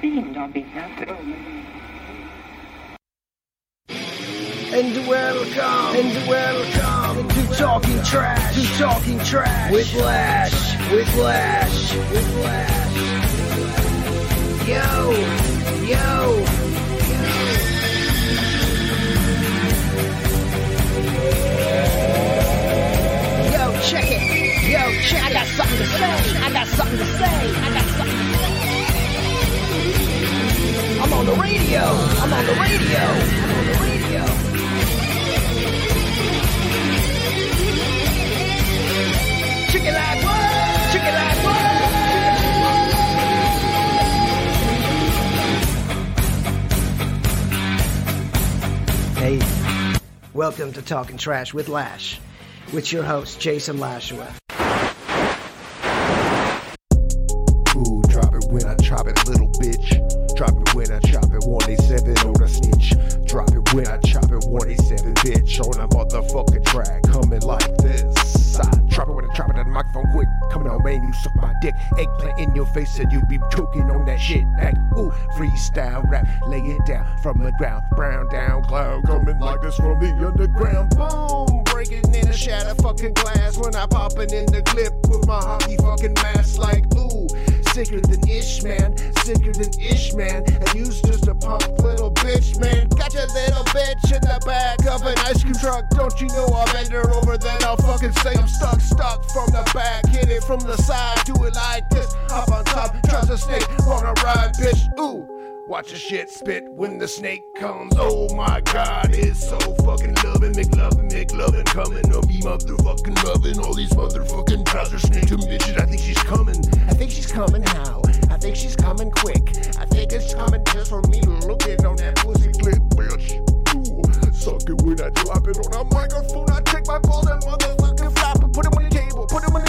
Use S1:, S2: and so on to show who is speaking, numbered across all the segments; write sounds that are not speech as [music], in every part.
S1: fin då, Bitte?
S2: And welcome, and welcome to Talking Trash, to Talking Trash with Lash, with Lash, with Lash. Yo, yo, yo, check it. Yo, check I got something to say. I got something to say. I got something to say. On the radio. I'm on the radio. I'm on the radio. Chicken like what? Chicken like what? Hey, welcome to Talking Trash with Lash, with your host Jason Lashua.
S3: Face and you be choking on that shit. Act, ooh, freestyle rap, lay it down from the ground. Brown down cloud coming like this from the underground. Boom, breaking in a shatter fucking glass when I popping in the clip with my hockey fucking mask like ooh. Sicker than Ish, man. Sicker than Ish, man. And you's just a punk little bitch, man. Got your little bitch in the back of an ice cream truck. Don't you know I'll bend her over, then I'll fucking say I'm stuck, stuck from the back. Hit it from the side, do it like this. Hop on a snake, wanna ride, bitch. Ooh. Watch a shit spit when the snake comes. Oh my god, it's so fucking loving, McLovin, McLovin, coming on me, motherfucking loving. All these motherfucking trouser snakes and bitches. I think she's coming. I think she's coming how? I think she's coming quick. I think it's coming just for me looking on that pussy clip, bitch. Ooh, suck it when I drop it on a microphone. I take my balls and motherfucking flop and put them on the table, put them in the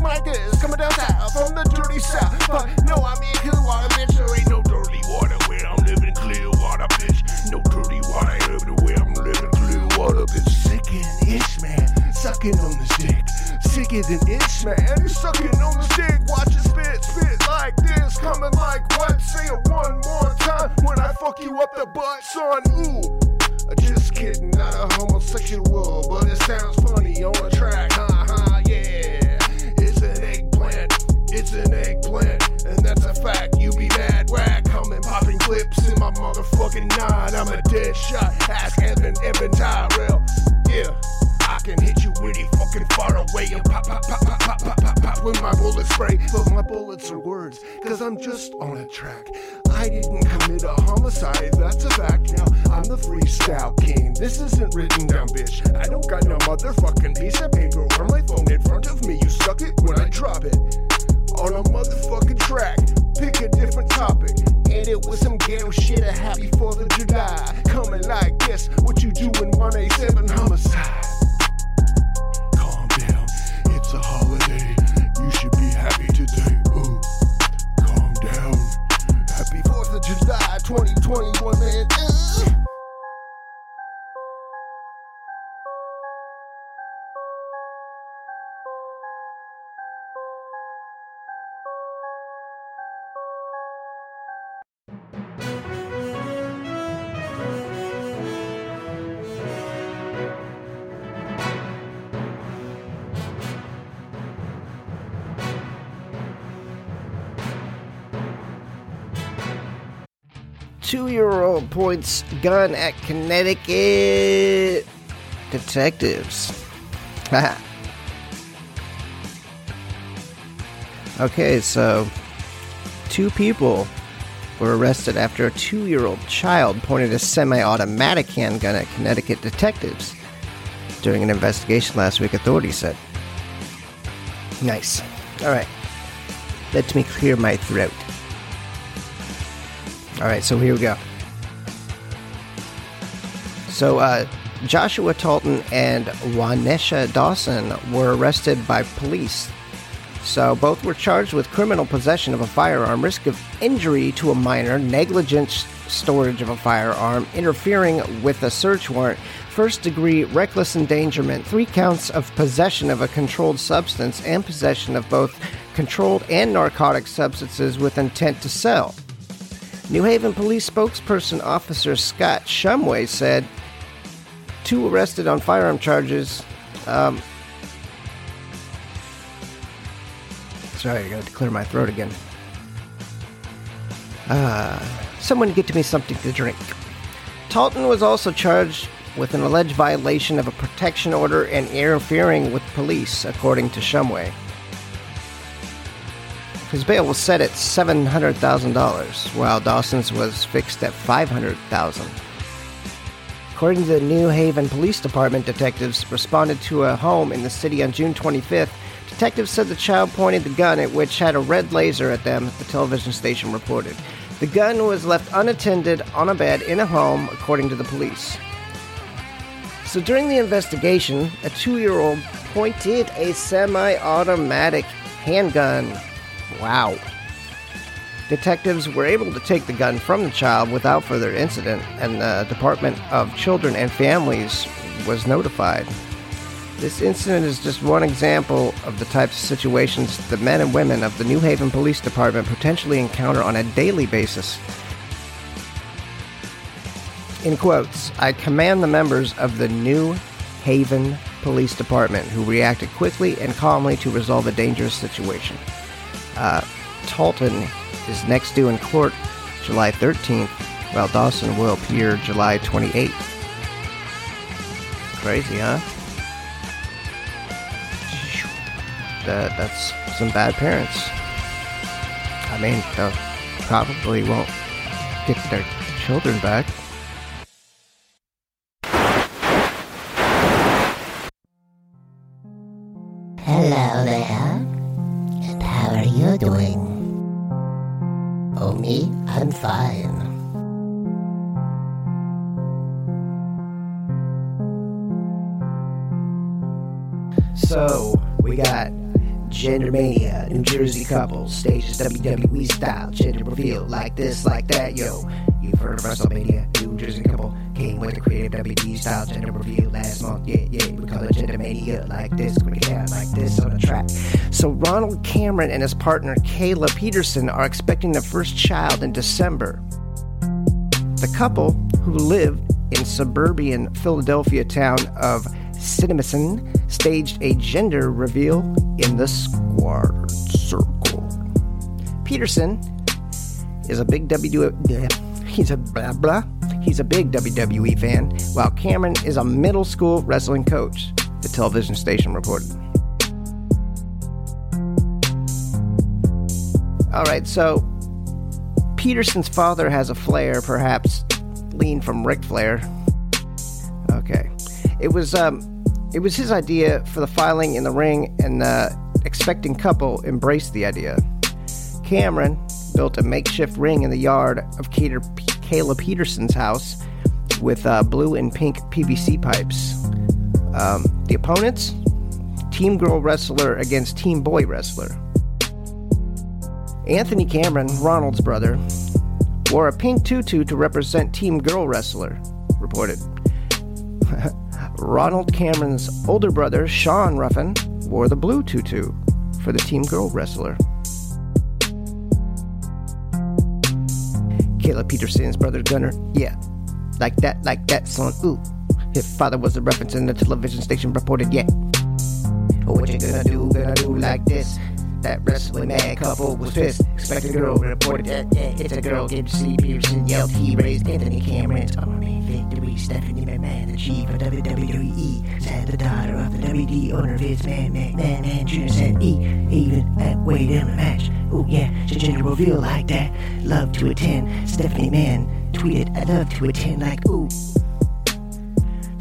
S3: them like this. Coming down south from the dirty south. But no, I mean clear water, bitch. There ain't no dirty water where I'm living. Clear water, bitch. No dirty water everywhere I'm living. Clear water, bitch. Sick and ish, man. Sucking on the stick. Sicker than ish, man. Sucking on the stick. Watch it spit, spit like this. Coming like what? Say it one more time when I fuck you up the butt, son. Ooh. Just kidding, not a homosexual, but it sounds funny on a track, clips in my motherfucking nine. I'm a dead shot. Ask Evan, Evan Tyrell, yeah. I can hit you really fucking far away and pop, pop, pop, pop, pop, pop, pop, pop when my bullets spray. But my bullets are words, cause I'm just on a track. I didn't commit a homicide, that's a fact. Now I'm the freestyle king. This isn't written down, bitch. I don't got no motherfucking piece of paper or my phone in front of me. You suck it when I drop it on a motherfucking track. Pick a different topic. And it was some ghetto shit. A happy 4th of July. Coming like this. What you do in 187 homicide?
S2: Two year old points gun at Connecticut detectives. [laughs] okay, so two people were arrested after a two year old child pointed a semi automatic handgun at Connecticut detectives during an investigation last week, authorities said. Nice. All right. Let me clear my throat. All right, so here we go. So, uh, Joshua Talton and Wanesha Dawson were arrested by police. So, both were charged with criminal possession of a firearm, risk of injury to a minor, negligent storage of a firearm, interfering with a search warrant, first degree reckless endangerment, three counts of possession of a controlled substance, and possession of both controlled and narcotic substances with intent to sell. New Haven police spokesperson Officer Scott Shumway said two arrested on firearm charges. Um, sorry, I got to clear my throat again. Uh, someone get to me something to drink. Talton was also charged with an alleged violation of a protection order and interfering with police, according to Shumway. His bail was set at $700,000, while Dawson's was fixed at $500,000. According to the New Haven Police Department, detectives responded to a home in the city on June 25th. Detectives said the child pointed the gun at which had a red laser at them, the television station reported. The gun was left unattended on a bed in a home, according to the police. So during the investigation, a two year old pointed a semi automatic handgun. Wow. Detectives were able to take the gun from the child without further incident, and the Department of Children and Families was notified. This incident is just one example of the types of situations the men and women of the New Haven Police Department potentially encounter on a daily basis. In quotes, I command the members of the New Haven Police Department who reacted quickly and calmly to resolve a dangerous situation. Uh, Talton is next due in court July 13th, while Dawson will appear July 28th. Crazy, huh? That, that's some bad parents. I mean, they probably won't get their children back.
S1: Hello there. Doing? Oh, me? I'm fine.
S2: So, we got Gender Mania, New Jersey couples, stages WWE style, gender reveal, like this, like that, yo. You've heard of WrestleMania, New Jersey couple with the creative WWE style gender reveal last month, yeah, yeah. We call it Gender Mania, like this, quick down, like this on the track. So, Ronald Cameron and his partner Kayla Peterson are expecting their first child in December. The couple, who live in suburban Philadelphia town of Cinnamon staged a gender reveal in the squared circle. Peterson is a big WWE. He's a blah blah. He's a big WWE fan, while Cameron is a middle school wrestling coach. The television station reported. All right, so Peterson's father has a flair, perhaps lean from Ric Flair. Okay, it was um, it was his idea for the filing in the ring, and the expecting couple embraced the idea. Cameron built a makeshift ring in the yard of Cater, Kayla Peterson's house with uh, blue and pink PVC pipes. Um, the opponents: Team Girl Wrestler against Team Boy Wrestler. Anthony Cameron, Ronald's brother, wore a pink tutu to represent Team Girl Wrestler, reported. [laughs] Ronald Cameron's older brother, Sean Ruffin, wore the blue tutu for the Team Girl Wrestler. Kayla Peterson's brother Gunner, yeah, like that, like that, son. Ooh, his father was a reference in the television station reported, yeah. What you gonna do, gonna do like this? That wrestling mad couple was pissed. Expected girl reported that yeah, it's a girl. To see Peterson yelled. He raised Anthony Cameron's army victory. Stephanie McMahon, the chief of WWE, said the daughter of the WD owner Vince Man McMahon and Jr. said E. Even at weight in the match. Oh yeah, the gender reveal like that. Love to attend. Stephanie Man tweeted, I love to attend. Like ooh.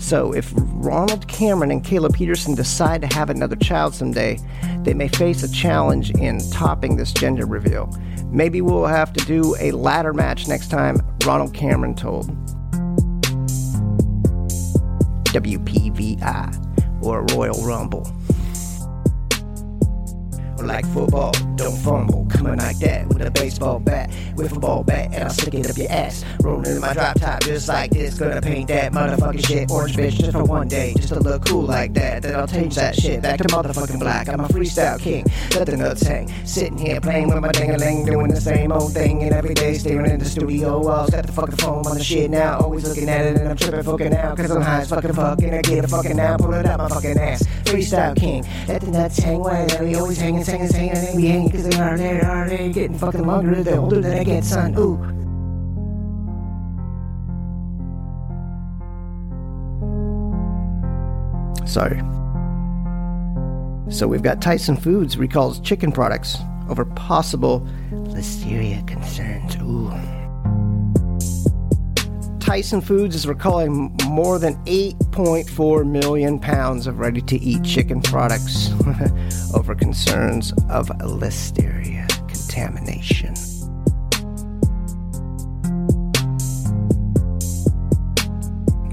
S2: So, if Ronald Cameron and Kayla Peterson decide to have another child someday, they may face a challenge in topping this gender reveal. Maybe we'll have to do a ladder match next time, Ronald Cameron told. WPVI, or Royal Rumble. Like football, don't fumble. Coming like that with a baseball bat, with a ball bat, and I'll stick it up your ass. Rolling in my drop top just like this. Gonna paint that motherfucking shit orange bitch just for one day, just to look cool like that. Then I'll change that shit back to motherfucking black. I'm a freestyle king, let the nuts hang. Sitting here playing with my ding-a-ling, doing the same old thing, and every day staring in the studio walls. Got the fucking phone on the shit now, always looking at it, and I'm tripping fucking out, cause I'm high as fucking fuck, and I get it fucking out, pull it out my fucking ass. Freestyle king, let the nuts hang, why they always hanging, we cause they are are they getting fucking longer the older that I get, son. Ooh. Sorry. So we've got Tyson Foods recalls chicken products over possible listeria concerns. Ooh. Tyson Foods is recalling more than 8.4 million pounds of ready to eat chicken products [laughs] over concerns of listeria contamination.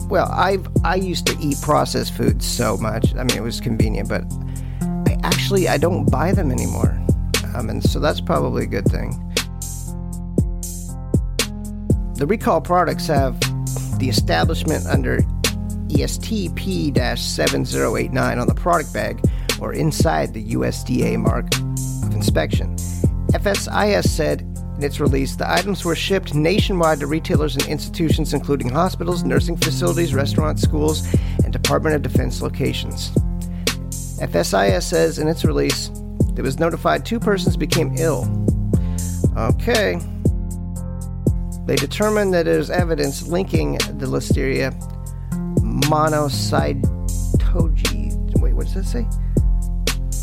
S2: Well, I've I used to eat processed foods so much. I mean, it was convenient, but I actually I don't buy them anymore, um, and so that's probably a good thing. The recall products have the establishment under ESTP 7089 on the product bag or inside the USDA mark of inspection. FSIS said in its release the items were shipped nationwide to retailers and institutions, including hospitals, nursing facilities, restaurants, schools, and Department of Defense locations. FSIS says in its release it was notified two persons became ill. Okay. They determined that there's evidence linking the listeria monocytogenes. Wait, what does that say?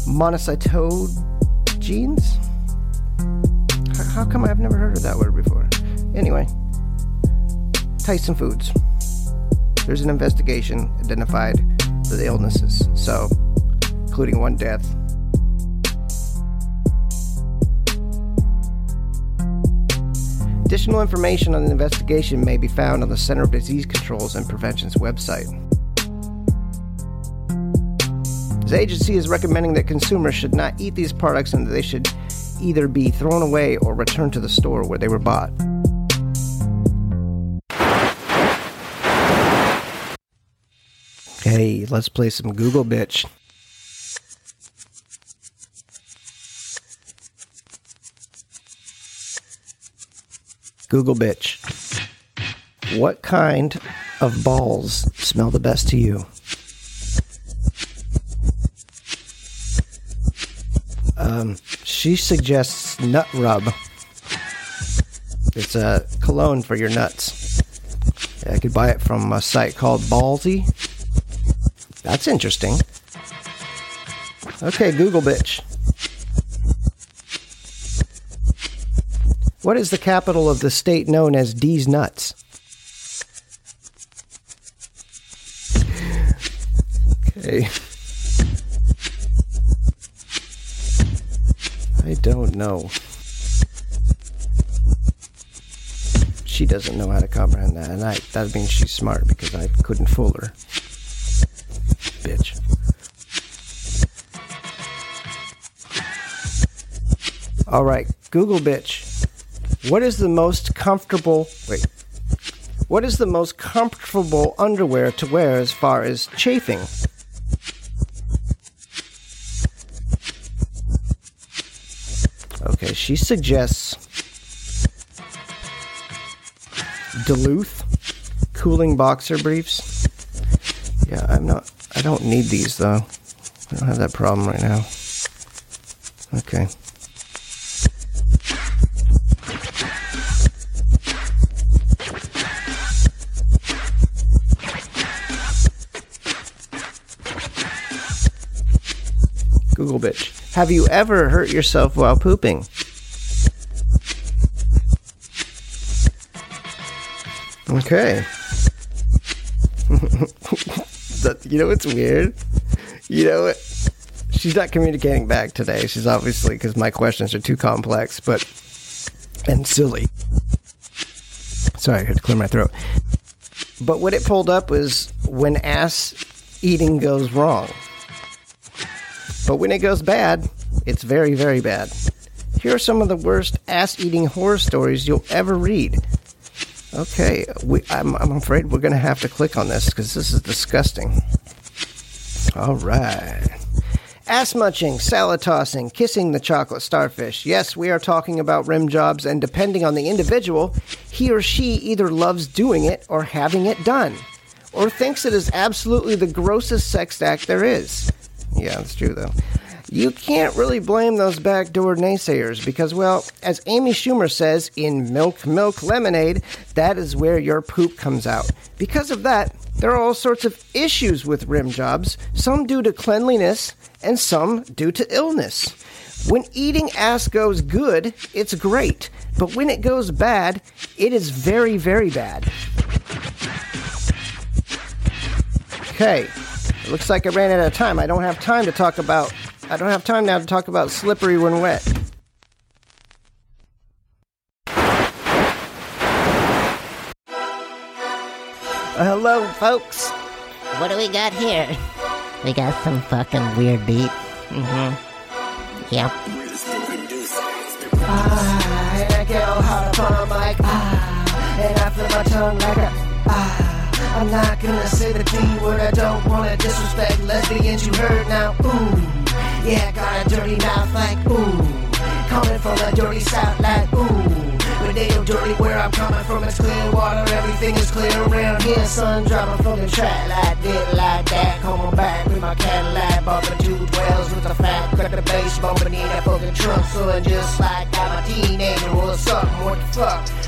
S2: Monocytogenes? How, how come I've never heard of that word before? Anyway, Tyson Foods. There's an investigation identified the illnesses, so including one death. Additional information on the investigation may be found on the Center of Disease Controls and Prevention's website. The agency is recommending that consumers should not eat these products and that they should either be thrown away or returned to the store where they were bought. Hey, let's play some Google bitch. Google bitch. What kind of balls smell the best to you? Um, she suggests nut rub. It's a cologne for your nuts. I could buy it from a site called Ballsy. That's interesting. Okay, Google bitch. What is the capital of the state known as D's Nuts? Okay. I don't know. She doesn't know how to comprehend that, and I, that means she's smart because I couldn't fool her. Bitch. All right, Google bitch. What is the most comfortable? Wait. What is the most comfortable underwear to wear as far as chafing? Okay, she suggests Duluth cooling boxer briefs. Yeah, I'm not. I don't need these though. I don't have that problem right now. Okay. Have you ever hurt yourself while pooping? Okay. [laughs] that, you know what's weird? You know what? She's not communicating back today. She's obviously because my questions are too complex, but and silly. Sorry, I had to clear my throat. But what it pulled up was when ass eating goes wrong. But when it goes bad, It's very, very bad. Here are some of the worst ass eating horror stories you'll ever read. Okay, we, I'm, I'm afraid we're going to have to click on this because this is disgusting. All right. Ass munching, salad tossing, kissing the chocolate starfish. Yes, we are talking about rim jobs, and depending on the individual, he or she either loves doing it or having it done, or thinks it is absolutely the grossest sex act there is. Yeah, that's true though. You can't really blame those backdoor naysayers because, well, as Amy Schumer says in Milk Milk Lemonade, that is where your poop comes out. Because of that, there are all sorts of issues with rim jobs, some due to cleanliness and some due to illness. When eating ass goes good, it's great, but when it goes bad, it is very, very bad. Okay, it looks like I ran out of time. I don't have time to talk about. I don't have time now to talk about slippery when wet. Uh, hello, folks.
S1: What do we got here? We got some fucking weird beat. Mm-hmm. Yep.
S2: Ah, and I get all hot up on my mic. Ah, and I feel my tongue like a. I'm not gonna say the D word. I don't wanna disrespect lesbians. You heard now. Ooh, yeah, got a dirty mouth like ooh. Coming from the dirty south like ooh. But they don't dirty where I'm coming from. It's clear water. Everything is clear around here. Sun dropping from the track like this, like that. Come on back with my Cadillac, bumping two twelves with the fat. Crack the bass, bumping in that fucking trunk. Son, just like I'm a teenager or something. What the fuck?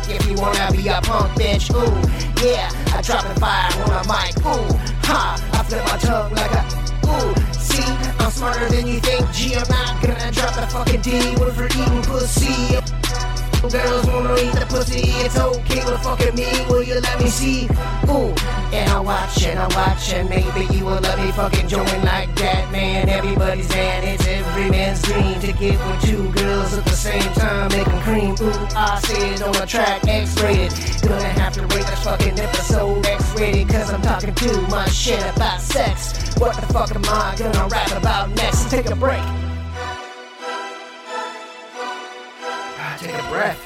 S2: Trunk if you wanna be a punk bitch. Ooh, yeah, I drop the fire on a mic. Ooh, ha, I flip my tongue like a. Ooh, see, I'm smarter than you think. G, I'm not gonna drop the fucking D. What for eating pussy? Girls wanna eat the pussy, it's okay with fucking me. Will you let me see? Ooh, and I watch and I watch, and maybe you will let me fucking join like that, man. Everybody's man, it's every man's dream to get with two girls at the same time, making cream. Ooh, I said on the track, X-rated. Gonna have to rate this fucking episode X-rated, cause I'm talking too much shit about sex. What the fuck am I gonna rap about next? Take a break. Take a breath.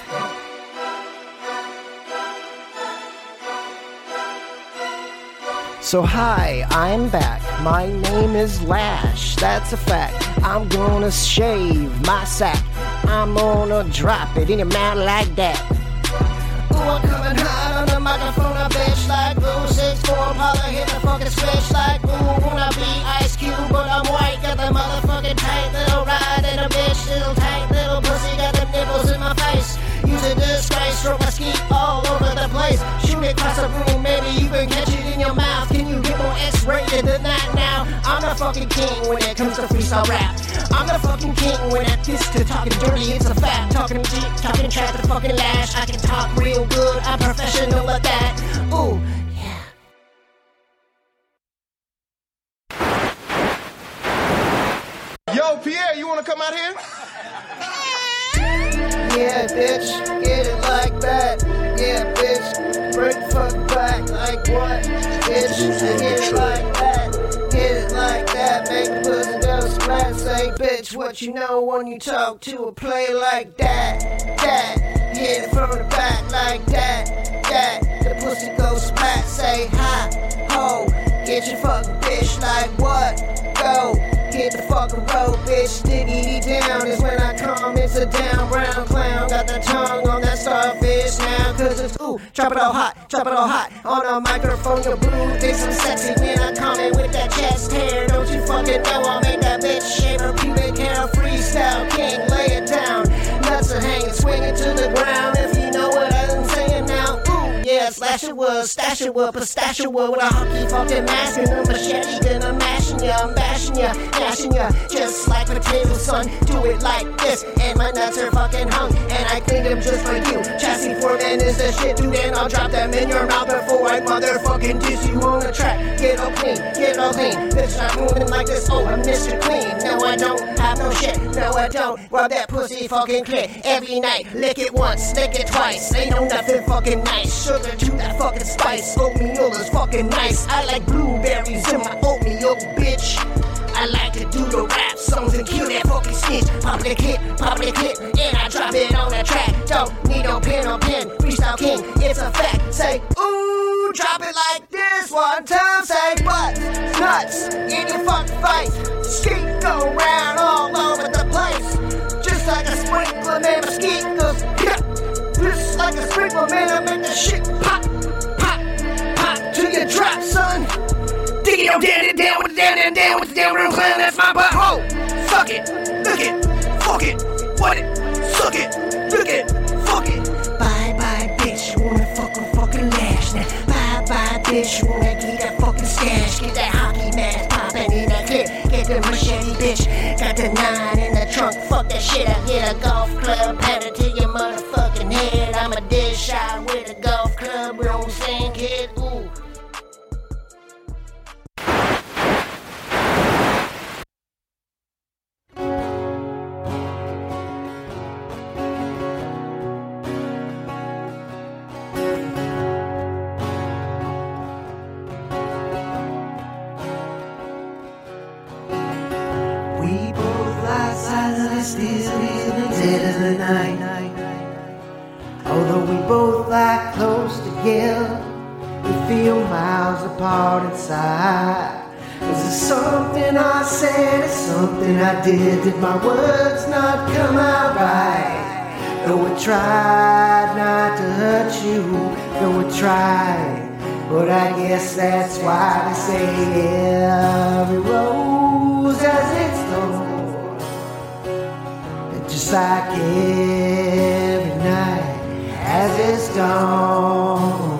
S2: So, hi, I'm back. My name is Lash, that's a fact. I'm gonna shave my sack. I'm gonna drop it in your mouth like that. Ooh, I'm coming hot on the microphone, a bitch like Blue 6-4 Apollo hit the fucking switch like Ooh, wanna be Ice Cube, but I'm white. Got the motherfucking tight little ride and a bitch, little tight little pussy. Got them nipples. A stroke my ski all over the place. Shoot across the room, maybe you can catch it in your mouth. Can you get more X-rated than that now? I'm the fucking king when it comes to freestyle rap. I'm the fucking king when it gets to talking dirty. It's a fact. Talking deep, talking trap the fucking lash. I can talk real good. I'm professional at that. Ooh, What you know when you talk to a play like that? That. Hit it from the back like that. That. The pussy goes splat. Say, hi, ho. Get your fucking bitch like what? Go. Hit the fucking road, bitch. Diggity down is when I come. It's a down brown clown. Got the tongue on that starfish now. Cause it's ooh, drop it all hot, drop it all hot. On a microphone, your blue thinks I'm sexy yeah, slash it was, stash it was, with a hockey fucking mask and a machete, gonna mashing ya, I'm bashing ya, mashing ya, just like potato son. Do it like this, and my nuts are fucking hung, and I clean them just for you. Chassis foreman is the shit, dude, and I'll drop them in your mouth before I motherfucking diss you on the track. Get all clean, get all clean. Bitch, I'm moving like this. Oh, I'm Mr. Clean. No, I don't have no shit. No, I don't. Rub that pussy fucking clit every night. Lick it once, lick it twice. Ain't no nothing fucking nice. Sugar to that fucking spice. Oatmeal is fucking nice. I like blueberries in my oatmeal, bitch. I like to do the rap songs and kill that fucking snitch. Pop the clip, pop the clip, and I drop it on the track. Don't need no pen or pen. Freestyle king, it's a fact. Say, ooh, drop it like this one time. Say, what? Nuts in your fucking face. Skeet go round man, I make the shit pop, pop, pop to your drop, son. Dig it, down, down, down with the down, down, down with the down, room clan, that's my butthole. Suck it, look it, fuck it, what it, suck it, look it, fuck it. Bye bye, bitch, you wanna fucking fucking lash now. Bye bye, bitch, you wanna get that fucking stash, get that hockey mask popping in that clip, get the machete, bitch. Got the nine in the trunk, fuck that shit, I hit a golf club, it to your motherfucking
S4: did? My words not come out right? Though I tried not to hurt you, though I tried. But I guess that's why they say every rose has its thorn. And just like every night has its dawn.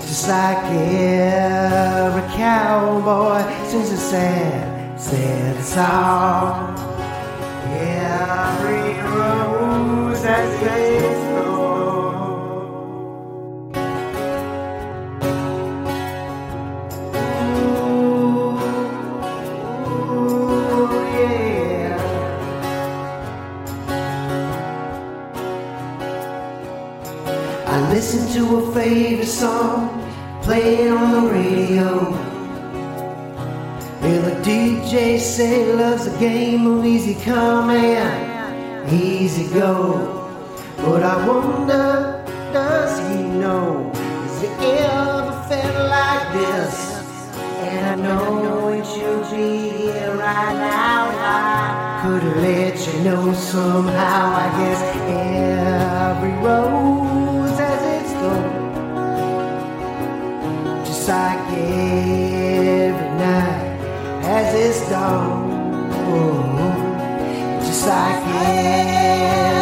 S4: Just like every cowboy sings a sad, sad song. Every rose has its thorn. Ooh, yeah. I listen to a favorite song playing on the radio. DJ say loves a game of easy come and easy go. But I wonder, does he know? Has he ever felt like this? And I know it should be here right now. I could let you know somehow. I guess every rose has its thorn. Just like night has its dawn. Just like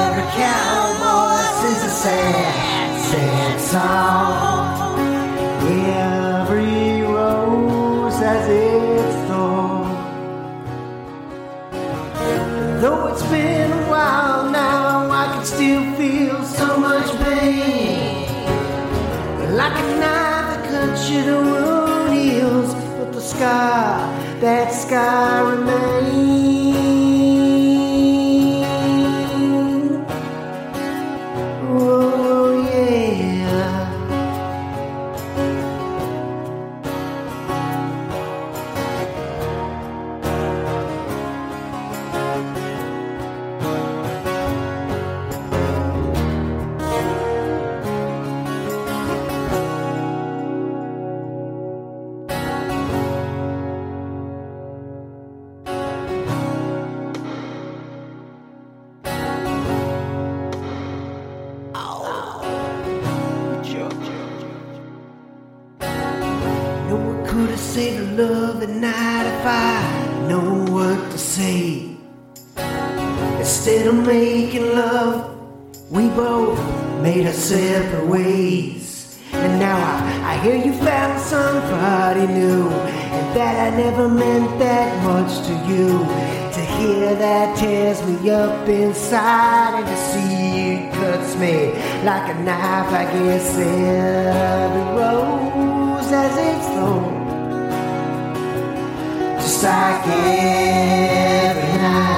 S4: every cowboy sings a sad, sad song. Every rose has its thorn. Though it's been a while now, I can still feel so much pain. Like a knife that cuts you to wound heals, but the scar, that scar remains. Instead of making love, we both made our separate ways. And now I, I hear you found somebody new. And that I never meant that much to you. To hear that tears me up inside. And to see it cuts me like a knife. I guess every rose has its thorn. Just like every night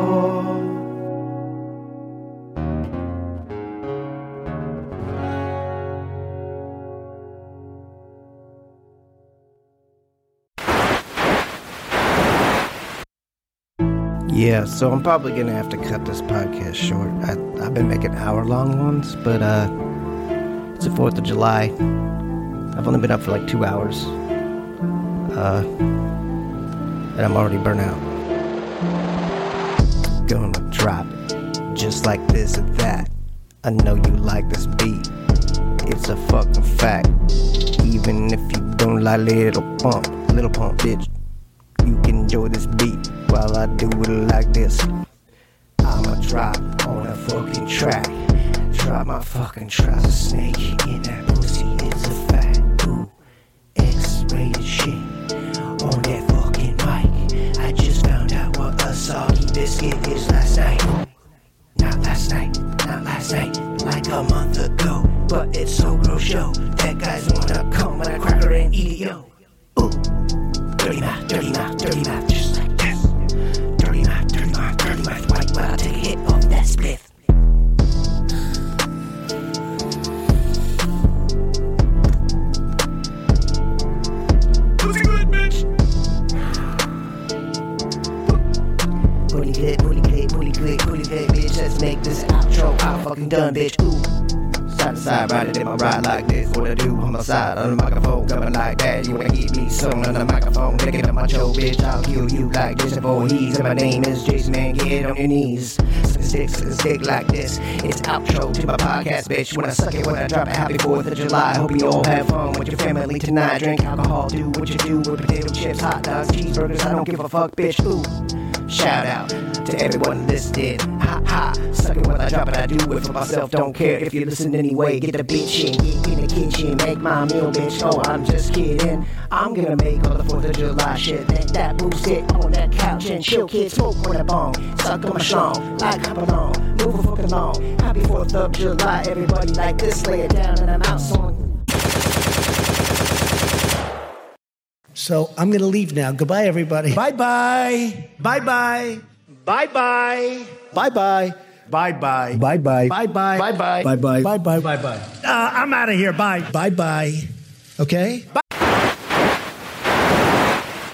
S2: Yeah, so I'm probably gonna have to cut this podcast short. I, I've been making hour-long ones, but uh, it's the Fourth of July. I've only been up for like two hours, uh, and I'm already burnt out. Gonna drop it, just like this or that. I know you like this beat. It's a fucking fact. Even if you don't like little pump, little pump, bitch while I do it like this. I'ma drop on a fucking track. Drop my fucking trouser snake in that pussy. It's a fact. Ooh, X-rated shit on that fucking mic. I just found out what a soggy biscuit is last night. Not last night, not last night, like a month ago. But it's so gross, yo. That guy's wanna come with a cracker and eat it, yo. Side on the microphone, coming like that. You wanna get me sung on the microphone, licking up my show, bitch. I'll kill you like Jason Voorhees. And my name is Jason Man. Get on your knees. Suck stick, stick like this. It's outro to my podcast, bitch. When I suck it, when I drop it, happy 4th of July. Hope you all have fun with your family tonight. Drink alcohol, do what you do with potato chips, hot dogs, cheeseburgers. I don't give a fuck, bitch. Ooh. Shout out to everyone listening. Ha ha. Suck it when I drop it, I do it for myself. Don't care if you listen anyway. Get the bitch in, get in the kitchen, make my meal, bitch. Oh, I'm just kidding. I'm gonna make all the 4th of July shit. Let that boo sit on that couch and chill, kid. Smoke with a bong. Suck on my schlong, like hop along. Move a fucking. Happy 4th of July, everybody like this. Lay it down and I'm out.
S5: So I'm going to leave now. Goodbye, everybody.
S6: Bye bye. Bye bye. Bye bye.
S5: Bye bye.
S6: Bye bye.
S5: Bye bye.
S6: Bye bye. Bye bye.
S5: Bye bye.
S6: Bye bye. Bye bye.
S5: Uh, I'm out of here. Bye. Bye bye. Okay?